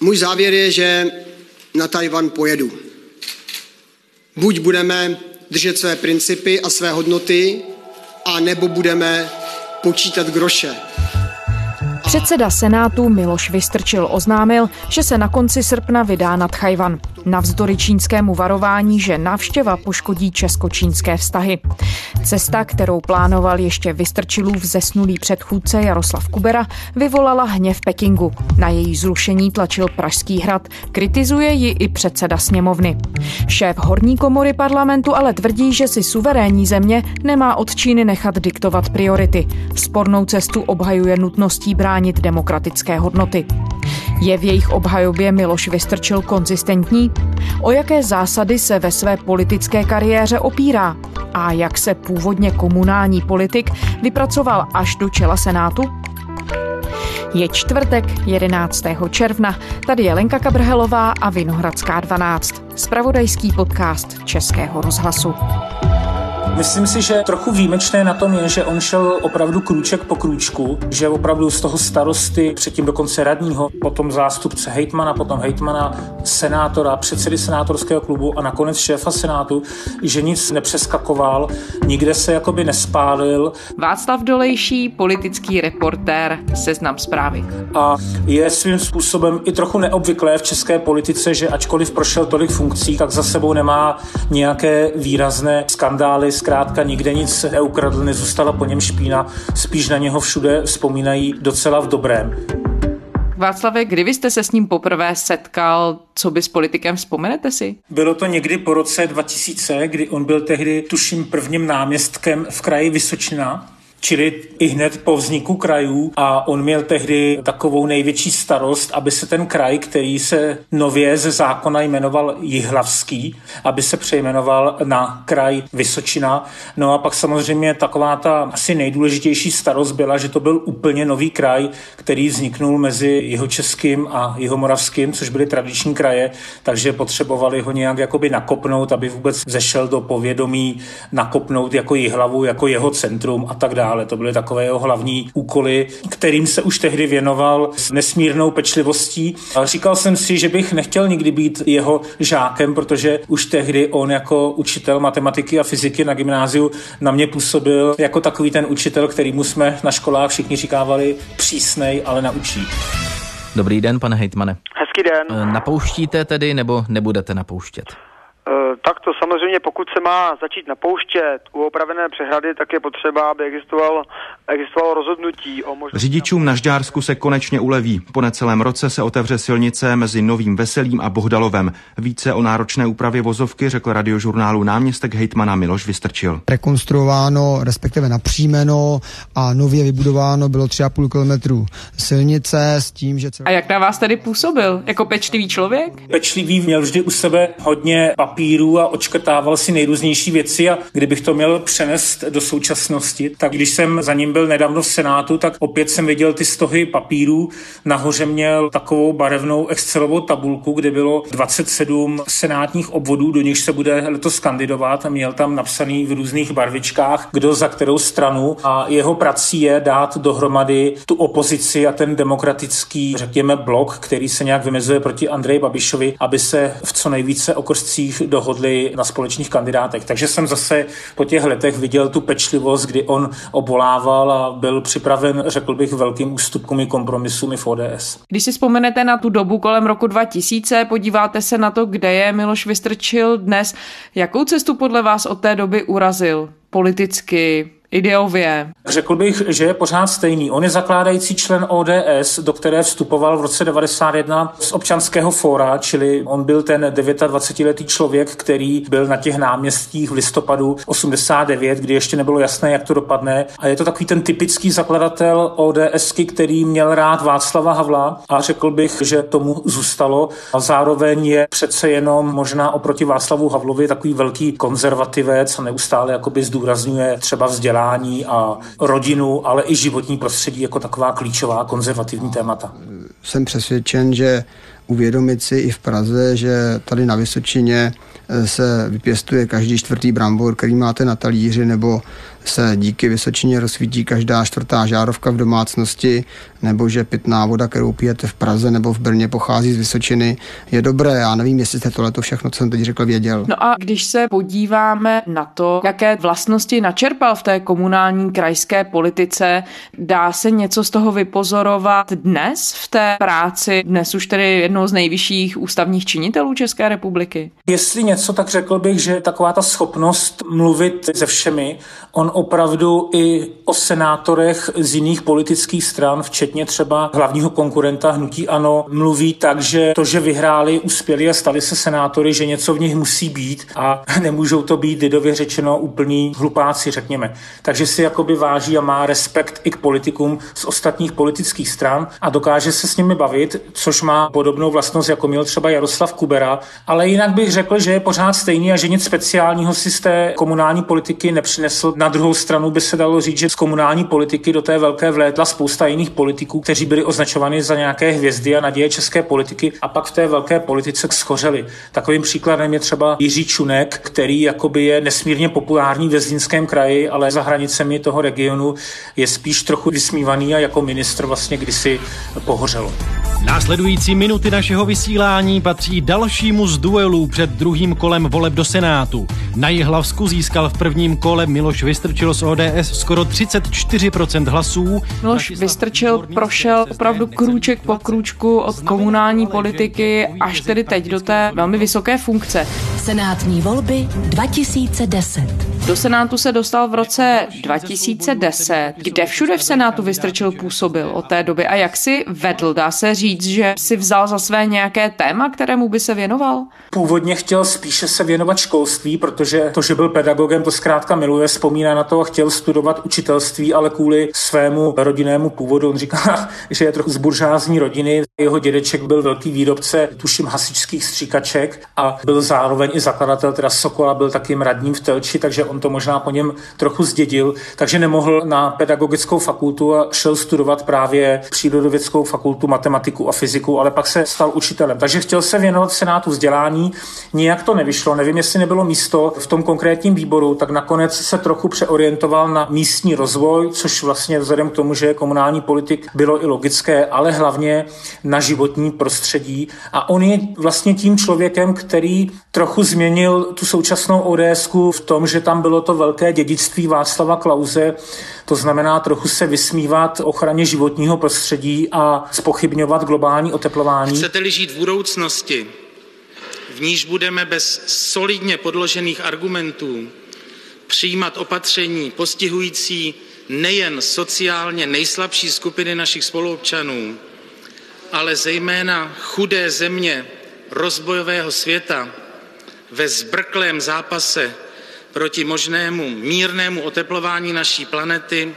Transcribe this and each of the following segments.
Můj závěr je, že na Tajvan pojedu. Buď budeme držet své principy a své hodnoty, a nebo budeme počítat groše. Předseda Senátu Miloš Vystrčil oznámil, že se na konci srpna vydá nad Chajvan. Navzdory čínskému varování, že návštěva poškodí česko-čínské vztahy. Cesta, kterou plánoval ještě Vystrčilův zesnulý předchůdce Jaroslav Kubera, vyvolala hněv Pekingu. Na její zrušení tlačil Pražský hrad, kritizuje ji i předseda sněmovny. Šéf horní komory parlamentu ale tvrdí, že si suverénní země nemá od Číny nechat diktovat priority. Spornou cestu obhajuje nutností bránit demokratické hodnoty. Je v jejich obhajobě Miloš Vystrčil konzistentní? O jaké zásady se ve své politické kariéře opírá? A jak se původně komunální politik vypracoval až do čela Senátu? Je čtvrtek 11. června. Tady je Lenka Kabrhelová a Vinohradská 12. Spravodajský podcast Českého rozhlasu. Myslím si, že trochu výjimečné na tom je, že on šel opravdu krůček po krůčku, že opravdu z toho starosty, předtím dokonce radního, potom zástupce hejtmana, potom hejtmana, senátora, předsedy senátorského klubu a nakonec šéfa senátu, že nic nepřeskakoval, nikde se jakoby nespálil. Václav Dolejší, politický reportér, seznam zprávy. A je svým způsobem i trochu neobvyklé v české politice, že ačkoliv prošel tolik funkcí, tak za sebou nemá nějaké výrazné skandály, zkrátka nikde nic neukradl, nezůstala po něm špína, spíš na něho všude vzpomínají docela v dobrém. Václave, kdy vy jste se s ním poprvé setkal, co by s politikem vzpomenete si? Bylo to někdy po roce 2000, kdy on byl tehdy, tuším, prvním náměstkem v kraji Vysočina čili i hned po vzniku krajů a on měl tehdy takovou největší starost, aby se ten kraj, který se nově ze zákona jmenoval Jihlavský, aby se přejmenoval na kraj Vysočina. No a pak samozřejmě taková ta asi nejdůležitější starost byla, že to byl úplně nový kraj, který vzniknul mezi jeho českým a jeho moravským, což byly tradiční kraje, takže potřebovali ho nějak jakoby nakopnout, aby vůbec zešel do povědomí nakopnout jako Jihlavu, jako jeho centrum a tak dále dále. To byly takové jeho hlavní úkoly, kterým se už tehdy věnoval s nesmírnou pečlivostí. A říkal jsem si, že bych nechtěl nikdy být jeho žákem, protože už tehdy on jako učitel matematiky a fyziky na gymnáziu na mě působil jako takový ten učitel, kterýmu jsme na školách všichni říkávali přísnej, ale naučí. Dobrý den, pane hejtmane. Hezký den. Napouštíte tedy nebo nebudete napouštět? Tak to samozřejmě, pokud se má začít napouštět u opravené přehrady, tak je potřeba, aby existoval, existovalo rozhodnutí o možnosti... Řidičům na Žďársku se konečně uleví. Po necelém roce se otevře silnice mezi Novým Veselým a Bohdalovem. Více o náročné úpravě vozovky řekl radiožurnálu náměstek hejtmana Miloš Vystrčil. Rekonstruováno, respektive napřímeno a nově vybudováno bylo 3,5 kilometrů silnice s tím, že... A jak na vás tedy působil? Jako pečlivý člověk? Pečlivý měl vždy u sebe hodně papír papíru a očkrtával si nejrůznější věci a kdybych to měl přenést do současnosti, tak když jsem za ním byl nedávno v Senátu, tak opět jsem viděl ty stohy papírů. Nahoře měl takovou barevnou Excelovou tabulku, kde bylo 27 senátních obvodů, do nich se bude letos kandidovat a měl tam napsaný v různých barvičkách, kdo za kterou stranu a jeho prací je dát dohromady tu opozici a ten demokratický, řekněme, blok, který se nějak vymezuje proti Andreji Babišovi, aby se v co nejvíce okrscích dohodli na společných kandidátech. Takže jsem zase po těch letech viděl tu pečlivost, kdy on obolával a byl připraven, řekl bych, velkým ústupkům i kompromisům i v ODS. Když si vzpomenete na tu dobu kolem roku 2000, podíváte se na to, kde je Miloš Vystrčil dnes, jakou cestu podle vás od té doby urazil? Politicky, ideově? Řekl bych, že je pořád stejný. On je zakládající člen ODS, do které vstupoval v roce 91 z občanského fóra, čili on byl ten 29-letý člověk, který byl na těch náměstích v listopadu 89, kdy ještě nebylo jasné, jak to dopadne. A je to takový ten typický zakladatel ODSky, který měl rád Václava Havla a řekl bych, že tomu zůstalo. A zároveň je přece jenom možná oproti Václavu Havlovi takový velký konzervativec a neustále jakoby zdůrazňuje třeba vzdělání vzdělání a rodinu, ale i životní prostředí jako taková klíčová konzervativní témata. Jsem přesvědčen, že uvědomit si i v Praze, že tady na Vysočině eh, se vypěstuje každý čtvrtý brambor, který máte na talíři, nebo se díky Vysočině rozsvítí každá čtvrtá žárovka v domácnosti, nebo že pitná voda, kterou pijete v Praze nebo v Brně, pochází z Vysočiny, je dobré. Já nevím, jestli jste tohle všechno, co jsem teď řekl, věděl. No a když se podíváme na to, jaké vlastnosti načerpal v té komunální krajské politice, dá se něco z toho vypozorovat dnes v té práci, dnes už tedy jednou z nejvyšších ústavních činitelů České republiky? Jestli něco, tak řekl bych, že taková ta schopnost mluvit se všemi, on opravdu i o senátorech z jiných politických stran, včetně třeba hlavního konkurenta Hnutí Ano, mluví tak, že to, že vyhráli, uspěli a stali se senátory, že něco v nich musí být a nemůžou to být lidově řečeno úplní hlupáci, řekněme. Takže si jakoby váží a má respekt i k politikům z ostatních politických stran a dokáže se s nimi bavit, což má podobnou vlastnost, jako měl třeba Jaroslav Kubera, ale jinak bych řekl, že je pořád stejný a že nic speciálního si z té komunální politiky nepřinesl. Na druhou stranu by se dalo říct, že z komunální politiky do té velké vlétla spousta jiných politiků, kteří byli označováni za nějaké hvězdy a naděje české politiky a pak v té velké politice schořeli. Takovým příkladem je třeba Jiří Čunek, který jakoby je nesmírně populární ve Zlínském kraji, ale za hranicemi toho regionu je spíš trochu vysmívaný a jako ministr vlastně kdysi pohořel. Následující minuty našeho vysílání patří dalšímu z duelů před druhým kolem voleb do Senátu. Na Jihlavsku získal v prvním kole Miloš Vystrčil z ODS skoro 34% hlasů. Miloš Vystrčil prošel opravdu krůček po krůčku od komunální politiky až tedy teď do té velmi vysoké funkce. Senátní volby 2010. Do Senátu se dostal v roce 2010. Kde všude v Senátu Vystrčil působil od té doby a jak si vedl, dá se říct, že si vzal za své nějaké téma, kterému by se věnoval? Původně chtěl spíše se věnovat školství, protože to, že byl pedagogem, to zkrátka miluje, vzpomíná na to a chtěl studovat učitelství, ale kvůli svému rodinnému původu, on říká, že je trochu z buržázní rodiny. Jeho dědeček byl velký výrobce, tuším, hasičských stříkaček a byl zároveň i zakladatel teda Sokola, byl takým radním v Telči, takže on to možná po něm trochu zdědil, takže nemohl na pedagogickou fakultu a šel studovat právě přírodovědskou fakultu matematiku a fyziku, ale pak se stal učitelem. Takže chtěl se věnovat Senátu vzdělání, nijak to nevyšlo, nevím, jestli nebylo místo v tom konkrétním výboru, tak nakonec se trochu přeorientoval na místní rozvoj, což vlastně vzhledem k tomu, že je komunální politik, bylo i logické, ale hlavně na životní prostředí. A on je vlastně tím člověkem, který trochu změnil tu současnou ods v tom, že tam bylo to velké dědictví Václava Klauze, to znamená trochu se vysmívat ochraně životního prostředí a spochybňovat globální oteplování. Chcete-li žít v budoucnosti, níž budeme bez solidně podložených argumentů přijímat opatření postihující nejen sociálně nejslabší skupiny našich spoluobčanů, ale zejména chudé země rozbojového světa ve zbrklém zápase proti možnému mírnému oteplování naší planety,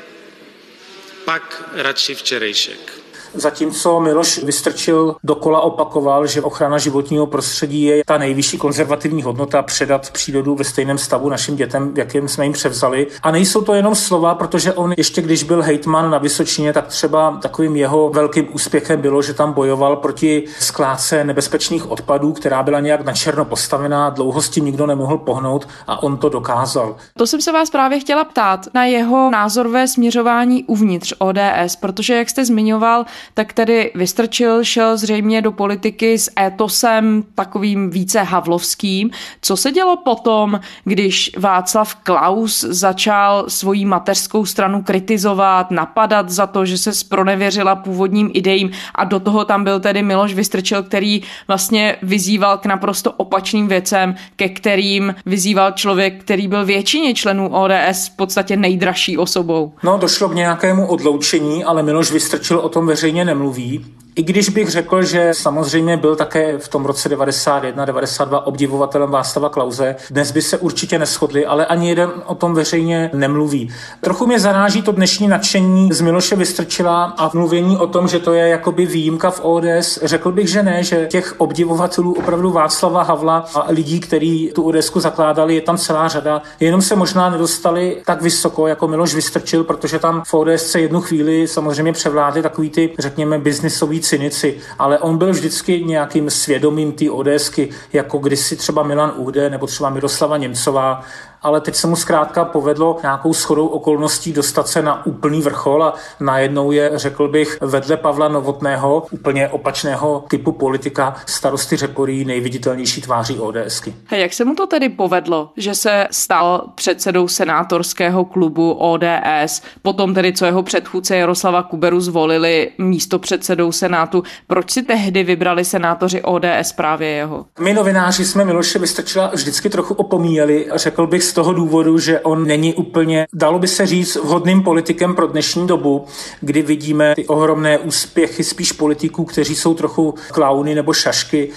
pak radši včerejšek. Zatímco Miloš Vystrčil dokola opakoval, že ochrana životního prostředí je ta nejvyšší konzervativní hodnota předat přírodu ve stejném stavu našim dětem, jakým jsme jim převzali. A nejsou to jenom slova, protože on ještě když byl hejtman na Vysočině, tak třeba takovým jeho velkým úspěchem bylo, že tam bojoval proti skládce nebezpečných odpadů, která byla nějak na černo postavená, dlouho s tím nikdo nemohl pohnout a on to dokázal. To jsem se vás právě chtěla ptát na jeho názorové směřování uvnitř ODS, protože jak jste zmiňoval, tak tedy Vystrčil šel zřejmě do politiky s étosem takovým více havlovským. Co se dělo potom, když Václav Klaus začal svoji mateřskou stranu kritizovat, napadat za to, že se spronevěřila původním idejím a do toho tam byl tedy Miloš Vystrčil, který vlastně vyzýval k naprosto opačným věcem, ke kterým vyzýval člověk, který byl většině členů ODS v podstatě nejdražší osobou. No, došlo k nějakému odloučení, ale Miloš Vystrčil o tom veřejně veřejně nemluví. I když bych řekl, že samozřejmě byl také v tom roce 91-92 obdivovatelem Václava Klauze, dnes by se určitě neschodli, ale ani jeden o tom veřejně nemluví. Trochu mě zaráží to dnešní nadšení z Miloše Vystrčila a mluvení o tom, že to je jakoby výjimka v ODS. Řekl bych, že ne, že těch obdivovatelů opravdu Václava Havla a lidí, kteří tu ODSku zakládali, je tam celá řada. Jenom se možná nedostali tak vysoko, jako Miloš Vystrčil, protože tam v ODS jednu chvíli samozřejmě převládly takový ty, řekněme, biznisový cynici, ale on byl vždycky nějakým svědomím té ODSky, jako kdysi třeba Milan Uhde nebo třeba Miroslava Němcová ale teď se mu zkrátka povedlo nějakou schodou okolností dostat se na úplný vrchol a najednou je, řekl bych, vedle Pavla Novotného, úplně opačného typu politika, starosty Řeporí nejviditelnější tváří ODSky. A jak se mu to tedy povedlo, že se stal předsedou senátorského klubu ODS, potom tedy co jeho předchůdce Jaroslava Kuberu zvolili místo předsedou Senátu. Proč si tehdy vybrali senátoři ODS právě jeho? My novináři jsme Miloše Vystrčila vždycky trochu opomíjeli, řekl bych z toho důvodu, že on není úplně, dalo by se říct, vhodným politikem pro dnešní dobu, kdy vidíme ty ohromné úspěchy spíš politiků, kteří jsou trochu klauny nebo šašky.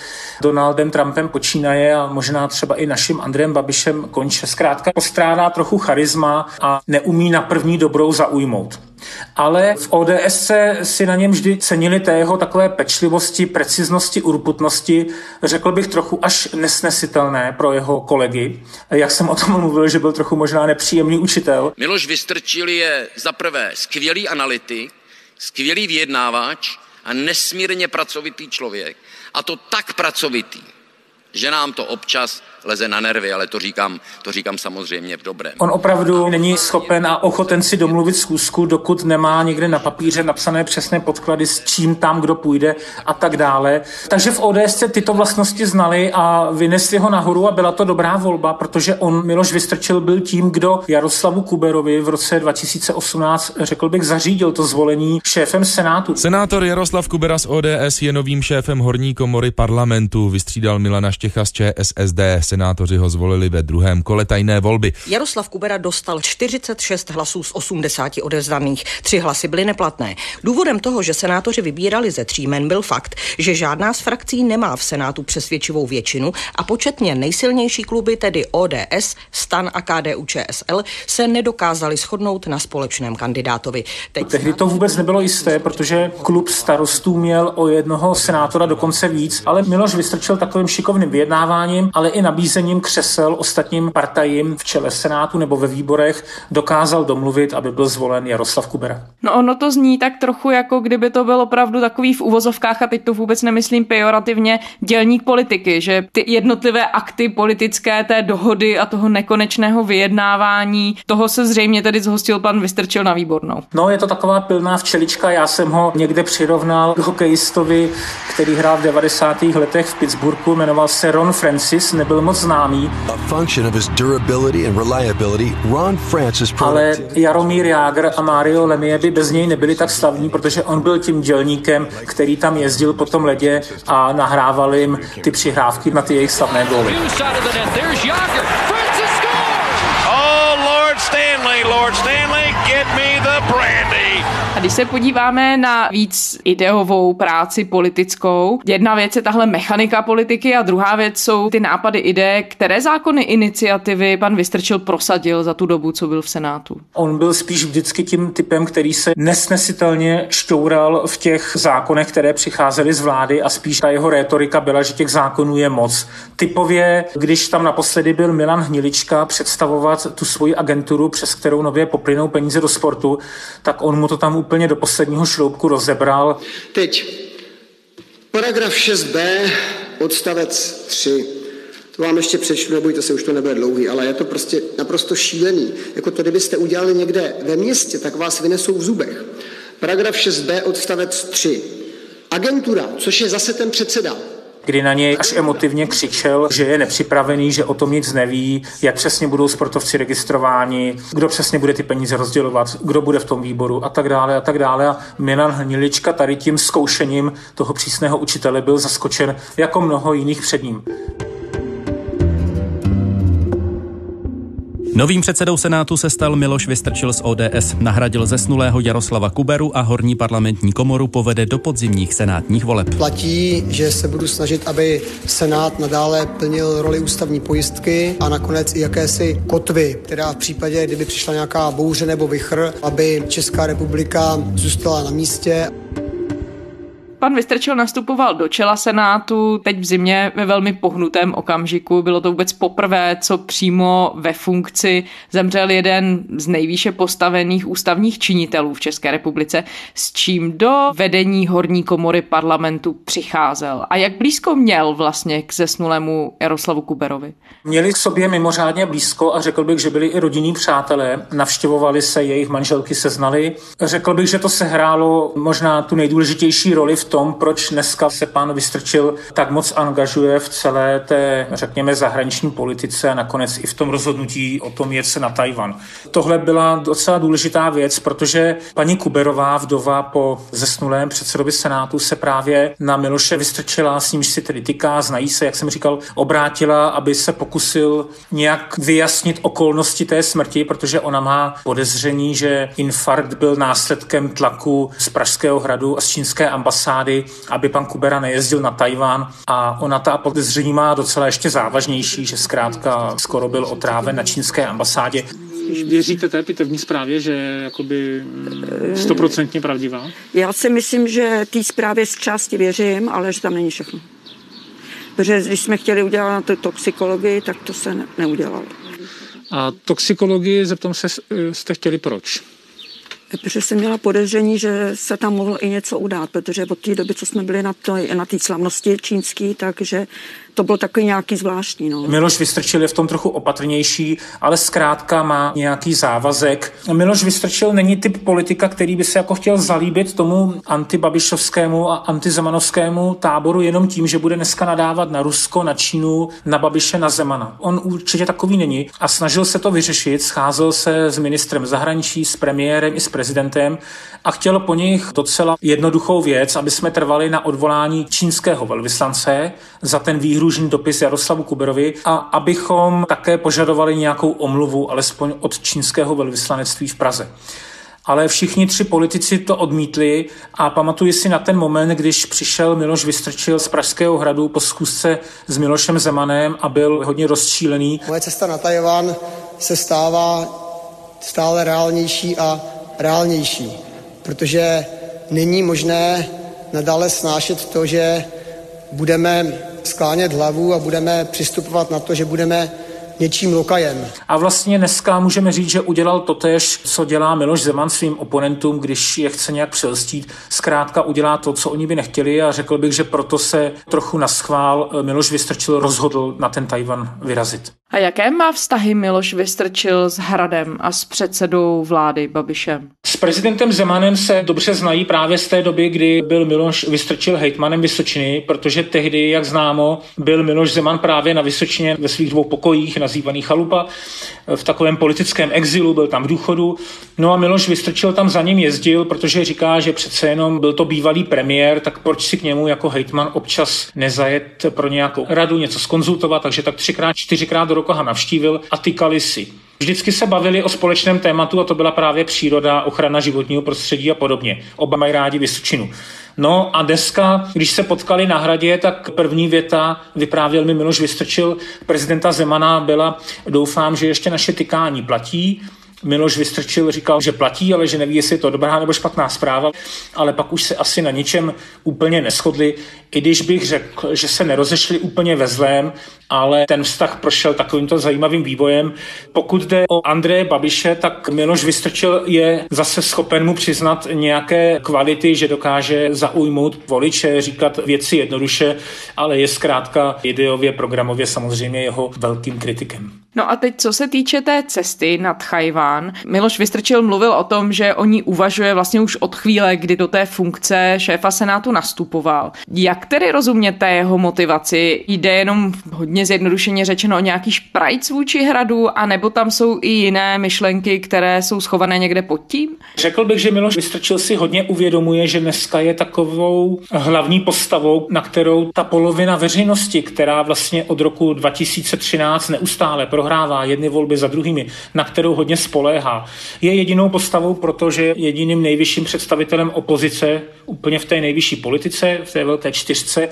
Donaldem Trumpem počínaje a možná třeba i naším Andrem Babišem konče. Zkrátka postrádá trochu charisma a neumí na první dobrou zaujmout. Ale v ODS si na něm vždy cenili té jeho takové pečlivosti, preciznosti, urputnosti, řekl bych trochu až nesnesitelné pro jeho kolegy. Jak jsem o tom mluvil, že byl trochu možná nepříjemný učitel. Miloš Vystrčil je za prvé skvělý analytik, skvělý vyjednávač a nesmírně pracovitý člověk. A to tak pracovitý, že nám to občas leze na nervy, ale to říkám, to říkám samozřejmě v dobrém. On opravdu není schopen a ochoten si domluvit schůzku, dokud nemá někde na papíře napsané přesné podklady, s čím tam kdo půjde a tak dále. Takže v ODS tyto vlastnosti znali a vynesli ho nahoru a byla to dobrá volba, protože on, Miloš Vystrčil, byl tím, kdo Jaroslavu Kuberovi v roce 2018, řekl bych, zařídil to zvolení šéfem Senátu. Senátor Jaroslav Kubera z ODS je novým šéfem horní komory parlamentu. Vystřídal Milana Štěcha z ČSSD. Senátoři ho zvolili ve druhém kole tajné volby. Jaroslav Kubera dostal 46 hlasů z 80 odevzdaných. Tři hlasy byly neplatné. Důvodem toho, že senátoři vybírali ze tří men, byl fakt, že žádná z frakcí nemá v Senátu přesvědčivou většinu a početně nejsilnější kluby, tedy ODS, STAN a KDU ČSL, se nedokázali shodnout na společném kandidátovi. Teď Tehdy to vůbec nebylo jisté, protože klub starostů měl o jednoho senátora dokonce víc, ale Miloš vystrčil takovým šikovným vyjednáváním, ale i nabízením křesel ostatním partajím v čele Senátu nebo ve výborech dokázal domluvit, aby byl zvolen Jaroslav Kubera. No ono to zní tak trochu jako kdyby to byl opravdu takový v uvozovkách, a teď to vůbec nemyslím pejorativně, dělník politiky, že ty jednotlivé akty politické té dohody a toho nekonečného vyjednávání, toho se zřejmě tedy zhostil pan Vystrčil na výbornou. No je to taková pilná včelička, já jsem ho někde přirovnal k hokejistovi, který hrál v 90. letech v Pittsburghu, jmenoval se Ron Francis, nebyl moc známý. Ale Jaromír Jágr a Mario Lemie by bez něj nebyli tak slavní, protože on byl tím dělníkem, který tam jezdil po tom ledě a nahrával jim ty přihrávky na ty jejich slavné góly. Oh, Lord Stanley, Lord Stanley, get me the brandy. A když se podíváme na víc ideovou práci politickou, jedna věc je tahle mechanika politiky a druhá věc jsou ty nápady ide, které zákony iniciativy pan Vystrčil prosadil za tu dobu, co byl v Senátu. On byl spíš vždycky tím typem, který se nesnesitelně šťoural v těch zákonech, které přicházely z vlády a spíš ta jeho rétorika byla, že těch zákonů je moc. Typově, když tam naposledy byl Milan Hnilička představovat tu svoji agenturu, přes kterou nově poplynou peníze do sportu, tak on mu to tam úplně do posledního šroubku rozebral. Teď paragraf 6b, odstavec 3. To vám ještě přečtu, nebojte se, už to nebude dlouhý, ale je to prostě naprosto šílený. Jako to, kdybyste udělali někde ve městě, tak vás vynesou v zubech. Paragraf 6b, odstavec 3. Agentura, což je zase ten předseda, kdy na něj až emotivně křičel, že je nepřipravený, že o tom nic neví, jak přesně budou sportovci registrováni, kdo přesně bude ty peníze rozdělovat, kdo bude v tom výboru a tak dále a tak dále. A Milan Hnilička tady tím zkoušením toho přísného učitele byl zaskočen jako mnoho jiných před ním. Novým předsedou Senátu se stal Miloš Vystrčil z ODS. Nahradil zesnulého Jaroslava Kuberu a horní parlamentní komoru povede do podzimních senátních voleb. Platí, že se budu snažit, aby Senát nadále plnil roli ústavní pojistky a nakonec i jakési kotvy, která v případě, kdyby přišla nějaká bouře nebo vychr, aby Česká republika zůstala na místě. Pan Vystrčil nastupoval do čela Senátu teď v zimě ve velmi pohnutém okamžiku. Bylo to vůbec poprvé, co přímo ve funkci zemřel jeden z nejvýše postavených ústavních činitelů v České republice, s čím do vedení horní komory parlamentu přicházel. A jak blízko měl vlastně k zesnulému Jaroslavu Kuberovi? Měli k sobě mimořádně blízko a řekl bych, že byli i rodinní přátelé. Navštěvovali se, jejich manželky se znali. Řekl bych, že to sehrálo možná tu nejdůležitější roli v tom, proč dneska se pan Vystrčil tak moc angažuje v celé té, řekněme, zahraniční politice a nakonec i v tom rozhodnutí o tom jet se na Tajvan. Tohle byla docela důležitá věc, protože paní Kuberová, vdova po zesnulém předsedovi Senátu, se právě na Miloše Vystrčila, s nímž si tedy tyká, znají se, jak jsem říkal, obrátila, aby se pokusil nějak vyjasnit okolnosti té smrti, protože ona má podezření, že infarkt byl následkem tlaku z Pražského hradu a z čínské ambasády, aby pan Kubera nejezdil na Tajván a ona ta podezření má docela ještě závažnější, že zkrátka skoro byl otráven na čínské ambasádě. Věříte té pitevní zprávě, že je jakoby mm, stoprocentně pravdivá? Já si myslím, že té zprávě z části věřím, ale že tam není všechno. Protože když jsme chtěli udělat na tu toxikologii, tak to se ne- neudělalo. A toxikologii, zeptám se, jste chtěli proč? Protože jsem měla podezření, že se tam mohlo i něco udát, protože od té doby, co jsme byli na té na slavnosti čínský, takže to bylo takový nějaký zvláštní. No. Miloš Vystrčil je v tom trochu opatrnější, ale zkrátka má nějaký závazek. Miloš Vystrčil není typ politika, který by se jako chtěl zalíbit tomu antibabišovskému a antizemanovskému táboru jenom tím, že bude dneska nadávat na Rusko, na Čínu, na Babiše, na Zemana. On určitě takový není a snažil se to vyřešit, scházel se s ministrem zahraničí, s premiérem i s prezidentem a chtěl po nich docela jednoduchou věc, aby jsme trvali na odvolání čínského velvyslance za ten výhružný dopis Jaroslavu Kuberovi a abychom také požadovali nějakou omluvu, alespoň od čínského velvyslanectví v Praze ale všichni tři politici to odmítli a pamatuji si na ten moment, když přišel Miloš Vystrčil z Pražského hradu po zkusce s Milošem Zemanem a byl hodně rozčílený. Moje cesta na Tajvan se stává stále reálnější a reálnější, protože není možné nadále snášet to, že budeme sklánět hlavu a budeme přistupovat na to, že budeme něčím lokajem. A vlastně dneska můžeme říct, že udělal totéž, co dělá Miloš Zeman svým oponentům, když je chce nějak přelstít. Zkrátka udělá to, co oni by nechtěli a řekl bych, že proto se trochu na schvál Miloš Vystrčil rozhodl na ten Tajvan vyrazit. A jaké má vztahy Miloš Vystrčil s Hradem a s předsedou vlády Babišem? S prezidentem Zemanem se dobře znají právě z té doby, kdy byl Miloš Vystrčil hejtmanem Vysočiny, protože tehdy, jak známo, byl Miloš Zeman právě na Vysočině ve svých dvou pokojích, nazývaný Chalupa, v takovém politickém exilu, byl tam v důchodu. No a Miloš Vystrčil tam za ním jezdil, protože říká, že přece jenom byl to bývalý premiér, tak proč si k němu jako hejtman občas nezajet pro nějakou radu, něco skonzultovat, takže tak třikrát, čtyřikrát do roku ho navštívil a tykali si. Vždycky se bavili o společném tématu a to byla právě příroda, ochrana životního prostředí a podobně. Oba mají rádi Vysočinu. No a dneska, když se potkali na hradě, tak první věta vyprávěl mi Miloš Vystrčil prezidenta Zemana byla doufám, že ještě naše tykání platí, Miloš Vystrčil říkal, že platí, ale že neví, jestli je to dobrá nebo špatná zpráva, ale pak už se asi na ničem úplně neschodli, i když bych řekl, že se nerozešli úplně ve zlém, ale ten vztah prošel takovýmto zajímavým vývojem. Pokud jde o Andreje Babiše, tak Miloš Vystrčil je zase schopen mu přiznat nějaké kvality, že dokáže zaujmout voliče, říkat věci jednoduše, ale je zkrátka ideově, programově samozřejmě jeho velkým kritikem. No a teď, co se týče té cesty nad Chajván, Miloš Vystrčil mluvil o tom, že o ní uvažuje vlastně už od chvíle, kdy do té funkce šéfa Senátu nastupoval. Jak tedy rozuměte jeho motivaci? Jde jenom hodně zjednodušeně řečeno o nějaký šprajc vůči hradu, anebo tam jsou i jiné myšlenky, které jsou schované někde pod tím? Řekl bych, že Miloš Vystrčil si hodně uvědomuje, že dneska je takovou hlavní postavou, na kterou ta polovina veřejnosti, která vlastně od roku 2013 neustále prohrává jedny volby za druhými, na kterou hodně spoléhá, je jedinou postavou, protože jediným nejvyšším představitelem opozice úplně v té nejvyšší politice, v té velké čtyři čtyřce.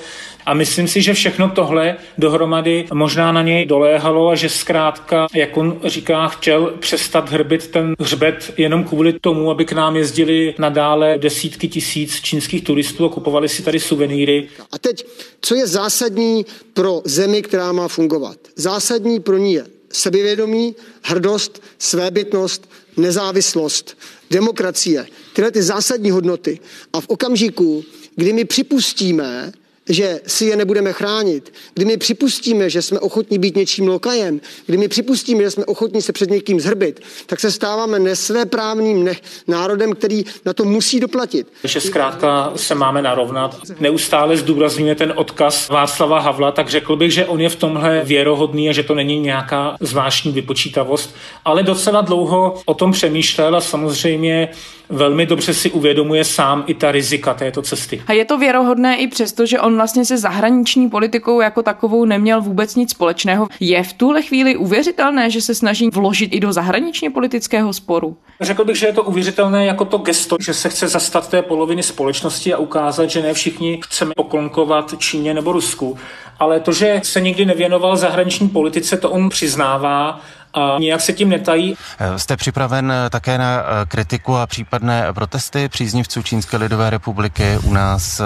A myslím si, že všechno tohle dohromady možná na něj doléhalo a že zkrátka, jak on říká, chtěl přestat hrbit ten hřbet jenom kvůli tomu, aby k nám jezdili nadále desítky tisíc čínských turistů a kupovali si tady suvenýry. A teď, co je zásadní pro zemi, která má fungovat? Zásadní pro ní je sebevědomí, hrdost, svébytnost, nezávislost, demokracie. Tyhle ty zásadní hodnoty. A v okamžiku, kdy my připustíme, že si je nebudeme chránit, kdy my připustíme, že jsme ochotní být něčím lokajem, kdy my připustíme, že jsme ochotní se před někým zhrbit, tak se stáváme nesvéprávným ne- národem, který na to musí doplatit. Že zkrátka se máme narovnat. Neustále zdůrazňuje ten odkaz Václava Havla, tak řekl bych, že on je v tomhle věrohodný a že to není nějaká zvláštní vypočítavost, ale docela dlouho o tom přemýšlel a samozřejmě velmi dobře si uvědomuje sám i ta rizika této cesty. A je to věrohodné i přesto, že on vlastně se zahraniční politikou jako takovou neměl vůbec nic společného. Je v tuhle chvíli uvěřitelné, že se snaží vložit i do zahraničně politického sporu? Řekl bych, že je to uvěřitelné jako to gesto, že se chce zastat té poloviny společnosti a ukázat, že ne všichni chceme poklonkovat Číně nebo Rusku. Ale to, že se nikdy nevěnoval zahraniční politice, to on přiznává a nějak se tím netají. Jste připraven také na kritiku a případné protesty příznivců Čínské lidové republiky u nás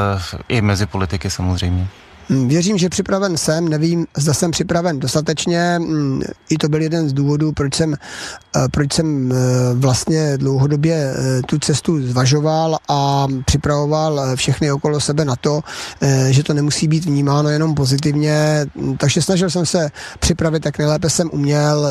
i mezi politiky samozřejmě? Věřím, že připraven jsem, nevím, zda jsem připraven dostatečně. Mm, I to byl jeden z důvodů, proč jsem, eh, proč jsem eh, vlastně dlouhodobě eh, tu cestu zvažoval a připravoval všechny okolo sebe na to, že to nemusí být vnímáno jenom pozitivně. Takže snažil jsem se připravit, jak nejlépe jsem uměl.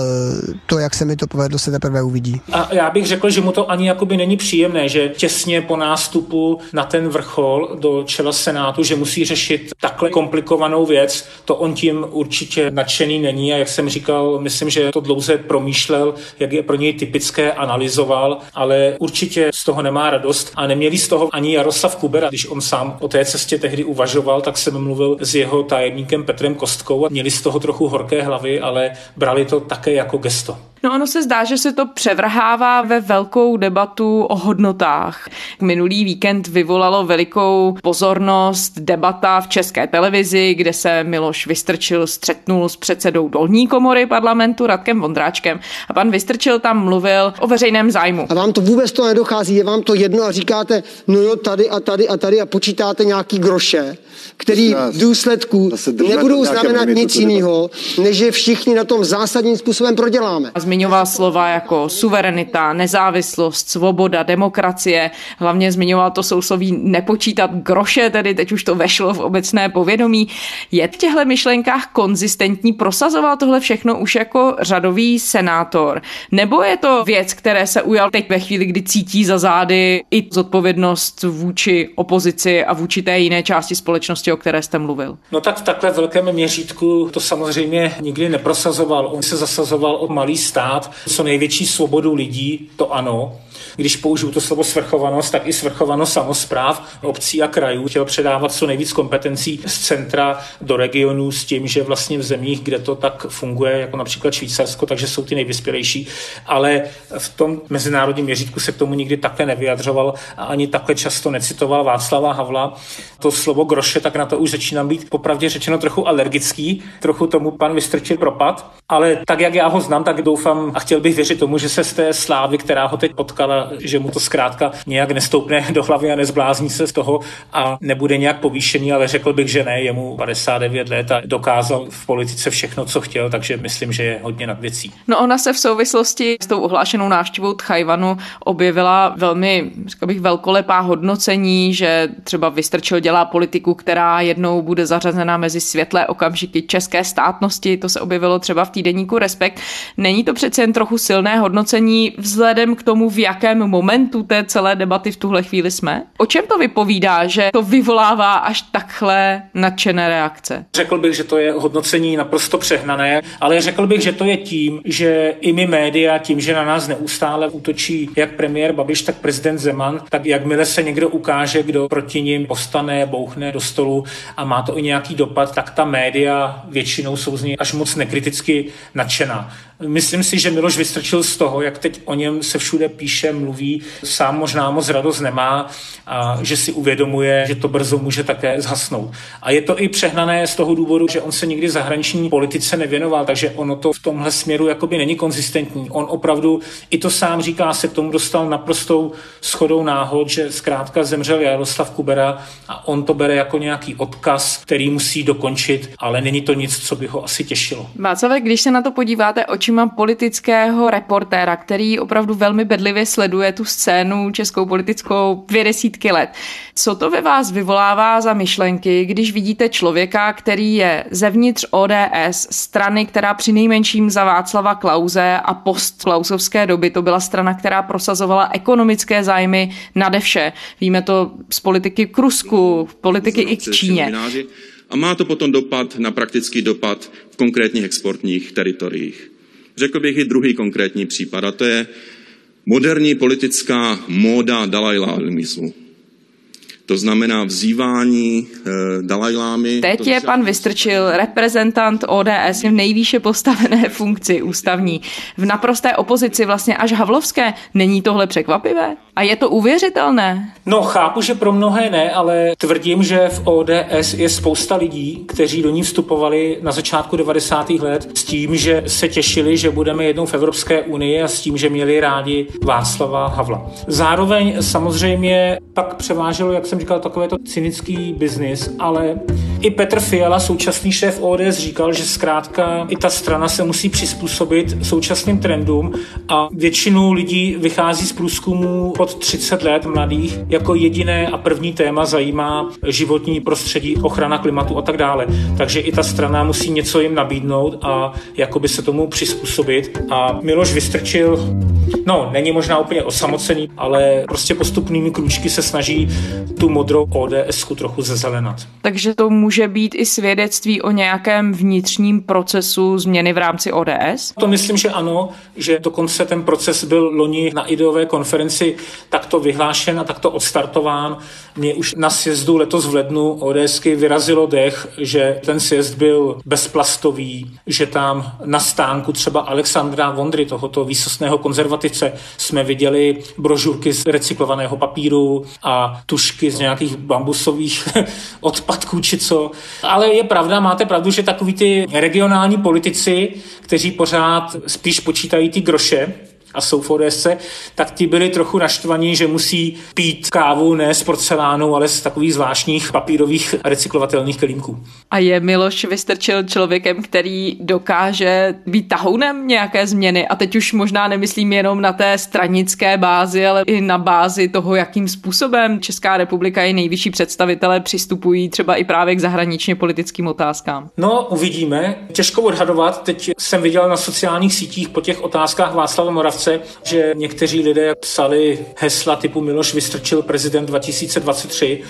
To, jak se mi to povedlo, se teprve uvidí. A já bych řekl, že mu to ani jakoby není příjemné, že těsně po nástupu na ten vrchol do čela Senátu, že musí řešit takhle komplikovanou věc, to on tím určitě nadšený není a jak jsem říkal, myslím, že to dlouze promýšlel, jak je pro něj typické, analyzoval, ale určitě z toho nemá radost a neměli z toho ani Jaroslav Kubera, když on sám o té cestě tehdy uvažoval, tak jsem mluvil s jeho tajemníkem Petrem Kostkou a měli z toho trochu horké hlavy, ale brali to také jako gesto. No ono se zdá, že se to převrhává ve velkou debatu o hodnotách. Minulý víkend vyvolalo velikou pozornost debata v české televizi, kde se Miloš Vystrčil střetnul s předsedou dolní komory parlamentu Radkem Vondráčkem a pan Vystrčil tam mluvil o veřejném zájmu. A vám to vůbec to nedochází, je vám to jedno a říkáte, no jo, tady a tady a tady a počítáte nějaký groše, který v důsledku nebudou znamenat nic jiného, než že všichni na tom zásadním způsobem proděláme. A zmiňoval slova jako suverenita, nezávislost, svoboda, demokracie. Hlavně zmiňoval to sousloví nepočítat groše, tedy teď už to vešlo v obecné povědomí. Je v těchto myšlenkách konzistentní, prosazoval tohle všechno už jako řadový senátor? Nebo je to věc, které se ujal teď ve chvíli, kdy cítí za zády i zodpovědnost vůči opozici a vůči té jiné části společnosti, o které jste mluvil? No tak v takhle velkém měřítku to samozřejmě nikdy neprosazoval. On se zasazoval o malý stát, co největší svobodu lidí, to ano, když použiju to slovo svrchovanost, tak i svrchovanost samozpráv obcí a krajů. Chtěl předávat co nejvíc kompetencí z centra do regionů s tím, že vlastně v zemích, kde to tak funguje, jako například Švýcarsko, takže jsou ty nejvyspělejší, ale v tom mezinárodním měřítku se k tomu nikdy takhle nevyjadřoval a ani takhle často necitoval Václava Havla. To slovo groše, tak na to už začínám být popravdě řečeno trochu alergický, trochu tomu pan Vystrčil propad, ale tak, jak já ho znám, tak doufám a chtěl bych věřit tomu, že se z té slávy, která ho teď potkala, že mu to zkrátka nějak nestoupne do hlavy a nezblázní se z toho a nebude nějak povýšený, ale řekl bych, že ne, je mu 59 let a dokázal v politice všechno, co chtěl, takže myslím, že je hodně nad věcí. No ona se v souvislosti s tou ohlášenou návštěvou Tchajvanu objevila velmi, řekl bych, velkolepá hodnocení, že třeba Vystrčil dělá politiku, která jednou bude zařazena mezi světlé okamžiky české státnosti, to se objevilo třeba v týdeníku Respekt. Není to přece jen trochu silné hodnocení vzhledem k tomu, v jakém momentu té celé debaty v tuhle chvíli jsme? O čem to vypovídá, že to vyvolává až takhle nadšené reakce? Řekl bych, že to je hodnocení naprosto přehnané, ale řekl bych, že to je tím, že i my média, tím, že na nás neustále útočí jak premiér Babiš, tak prezident Zeman, tak jakmile se někdo ukáže, kdo proti ním postane, bouchne do stolu a má to i nějaký dopad, tak ta média většinou jsou z něj až moc nekriticky nadšená. Myslím si, že Miloš Vystrčil z toho, jak teď o něm se všude píše, mluví, sám možná moc radost nemá a že si uvědomuje, že to brzo může také zhasnout. A je to i přehnané z toho důvodu, že on se nikdy zahraniční politice nevěnoval, takže ono to v tomhle směru jakoby není konzistentní. On opravdu, i to sám říká, se k tomu dostal naprostou schodou náhod, že zkrátka zemřel Jaroslav Kubera a on to bere jako nějaký odkaz, který musí dokončit, ale není to nic, co by ho asi těšilo. Václav, když se na to podíváte očima politického reportéra, který opravdu velmi bedlivě sleduje tu scénu českou politickou dvě desítky let, co to ve vás vyvolává za myšlenky, když vidíte člověka, který je zevnitř ODS, strany, která při nejmenším za Václava Klauze a post Klausovské doby to byla strana, která prosazovala ekonomické zájmy nade vše. Víme to z politiky k Rusku, politiky i k Číně. A má to potom dopad na praktický dopad v konkrétních exportních teritoriích. Řekl bych i druhý konkrétní případ, a to je moderní politická móda dalajlámismu. To znamená vzývání e, Dalajlámy. Teď je pan Vystrčil reprezentant ODS v nejvýše postavené funkci ústavní. V naprosté opozici vlastně až Havlovské. Není tohle překvapivé? A je to uvěřitelné? No, chápu, že pro mnohé ne, ale tvrdím, že v ODS je spousta lidí, kteří do ní vstupovali na začátku 90. let s tím, že se těšili, že budeme jednou v Evropské unii a s tím, že měli rádi Václava Havla. Zároveň samozřejmě pak převáželo, jak jsem říkal, takové to cynický biznis, ale i Petr Fiala, současný šéf ODS, říkal, že zkrátka i ta strana se musí přizpůsobit současným trendům a většinu lidí vychází z průzkumu pod 30 let mladých jako jediné a první téma zajímá životní prostředí, ochrana klimatu a tak dále. Takže i ta strana musí něco jim nabídnout a jakoby se tomu přizpůsobit. A Miloš Vystrčil, no, není možná úplně osamocený, ale prostě postupnými krůčky se snaží tu modrou ods trochu zezelenat. Takže to může být i svědectví o nějakém vnitřním procesu změny v rámci ODS? To myslím, že ano, že dokonce ten proces byl loni na ideové konferenci takto vyhlášen a takto odstartován. Mě už na sjezdu letos v lednu ODSky vyrazilo dech, že ten sjezd byl bezplastový, že tam na stánku třeba Alexandra Vondry, tohoto výsostného konzervativce, jsme viděli brožurky z recyklovaného papíru a tušky z nějakých bambusových odpadků či co. Ale je pravda, máte pravdu, že takový ty regionální politici, kteří pořád spíš počítají ty groše, a jsou v ODS, tak ti byli trochu naštvaní, že musí pít kávu ne z porcelánu, ale z takových zvláštních papírových recyklovatelných kelímků. A je Miloš Vystrčil člověkem, který dokáže být tahounem nějaké změny a teď už možná nemyslím jenom na té stranické bázi, ale i na bázi toho, jakým způsobem Česká republika i nejvyšší představitelé přistupují třeba i právě k zahraničně politickým otázkám. No, uvidíme. Těžko odhadovat. Teď jsem viděl na sociálních sítích po těch otázkách Václava Moravce, čase, že někteří lidé psali hesla typu Miloš Vystrčil prezident 2023,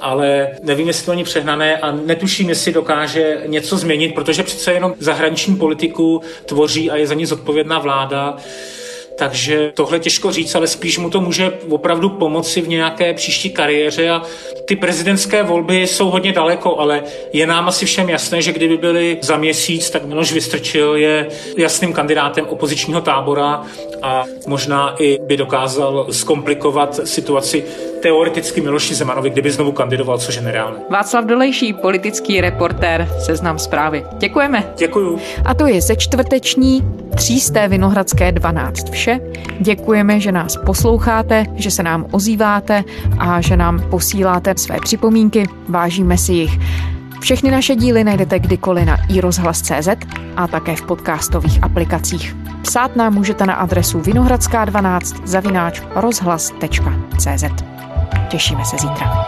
ale nevím, jestli to není přehnané a netuším, jestli dokáže něco změnit, protože přece jenom zahraniční politiku tvoří a je za ní zodpovědná vláda. Takže tohle těžko říct, ale spíš mu to může opravdu pomoci v nějaké příští kariéře a ty prezidentské volby jsou hodně daleko, ale je nám asi všem jasné, že kdyby byly za měsíc, tak Miloš Vystrčil je jasným kandidátem opozičního tábora a možná i by dokázal zkomplikovat situaci teoreticky Miloši Zemanovi, kdyby znovu kandidoval, což je nereálné. Václav Dolejší, politický reportér, seznam zprávy. Děkujeme. Děkuju. A to je ze čtvrteční třísté Vinohradské 12 vše. Děkujeme, že nás posloucháte, že se nám ozýváte a že nám posíláte své připomínky. Vážíme si jich. Všechny naše díly najdete kdykoliv na iRozhlas.cz a také v podcastových aplikacích. Psát nám můžete na adresu vinohradská12 zavináč rozhlas.cz. Těšíme se zítra.